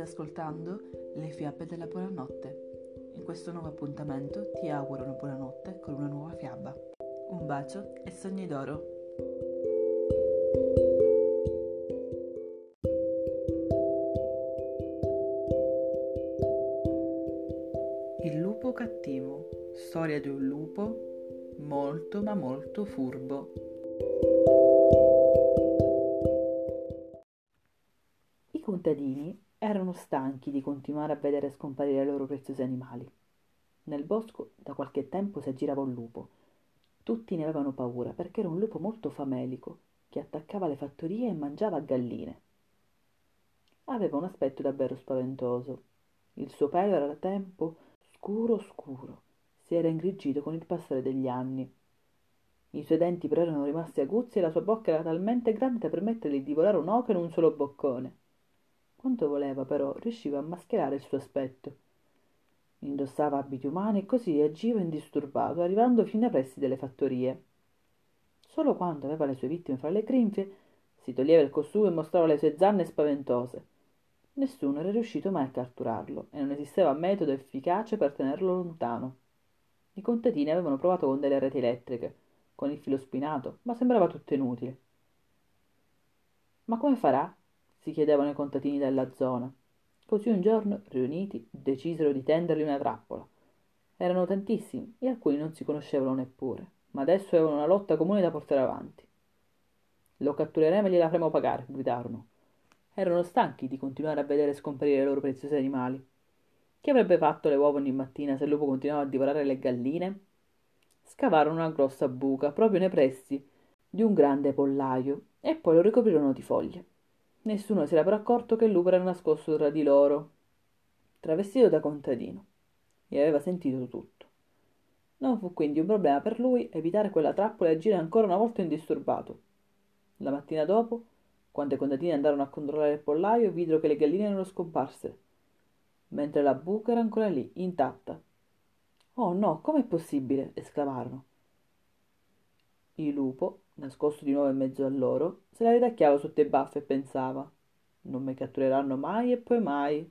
ascoltando Le fiabe della buonanotte. In questo nuovo appuntamento ti auguro una buonanotte con una nuova fiaba. Un bacio e sogni d'oro. Il lupo cattivo. Storia di un lupo molto ma molto furbo. Contadini erano stanchi di continuare a vedere scomparire i loro preziosi animali. Nel bosco da qualche tempo si aggirava un lupo. Tutti ne avevano paura perché era un lupo molto famelico che attaccava le fattorie e mangiava galline. Aveva un aspetto davvero spaventoso. Il suo pelo era da tempo scuro scuro, si era ingrigito con il passare degli anni. I suoi denti però erano rimasti aguzzi e la sua bocca era talmente grande da permettergli di divorare un oca in un solo boccone. Quanto voleva, però, riusciva a mascherare il suo aspetto. Indossava abiti umani e così agiva indisturbato, arrivando fino ai pressi delle fattorie. Solo quando aveva le sue vittime fra le grinfie, si toglieva il costume e mostrava le sue zanne spaventose. Nessuno era riuscito mai a catturarlo e non esisteva metodo efficace per tenerlo lontano. I contadini avevano provato con delle reti elettriche, con il filo spinato, ma sembrava tutto inutile. Ma come farà? Si chiedevano i contadini della zona. Così un giorno, riuniti, decisero di tendergli una trappola. Erano tantissimi e alcuni non si conoscevano neppure, ma adesso avevano una lotta comune da portare avanti. Lo cattureremo e gliela faremo pagare, gridarono. Erano stanchi di continuare a vedere scomparire i loro preziosi animali. Chi avrebbe fatto le uova ogni mattina se il lupo continuava a divorare le galline? Scavarono una grossa buca proprio nei pressi di un grande pollaio e poi lo ricoprirono di foglie. Nessuno si era però accorto che il lupo era nascosto tra di loro, travestito da contadino, e aveva sentito tutto. Non fu quindi un problema per lui evitare quella trappola e agire ancora una volta indisturbato. La mattina dopo, quando i contadini andarono a controllare il pollaio, videro che le galline erano scomparse, mentre la buca era ancora lì, intatta. Oh no, com'è possibile? esclamarono. Il lupo, nascosto di nuovo in mezzo a loro, se la ridacchiava sotto i baffi e pensava non mi cattureranno mai e poi mai.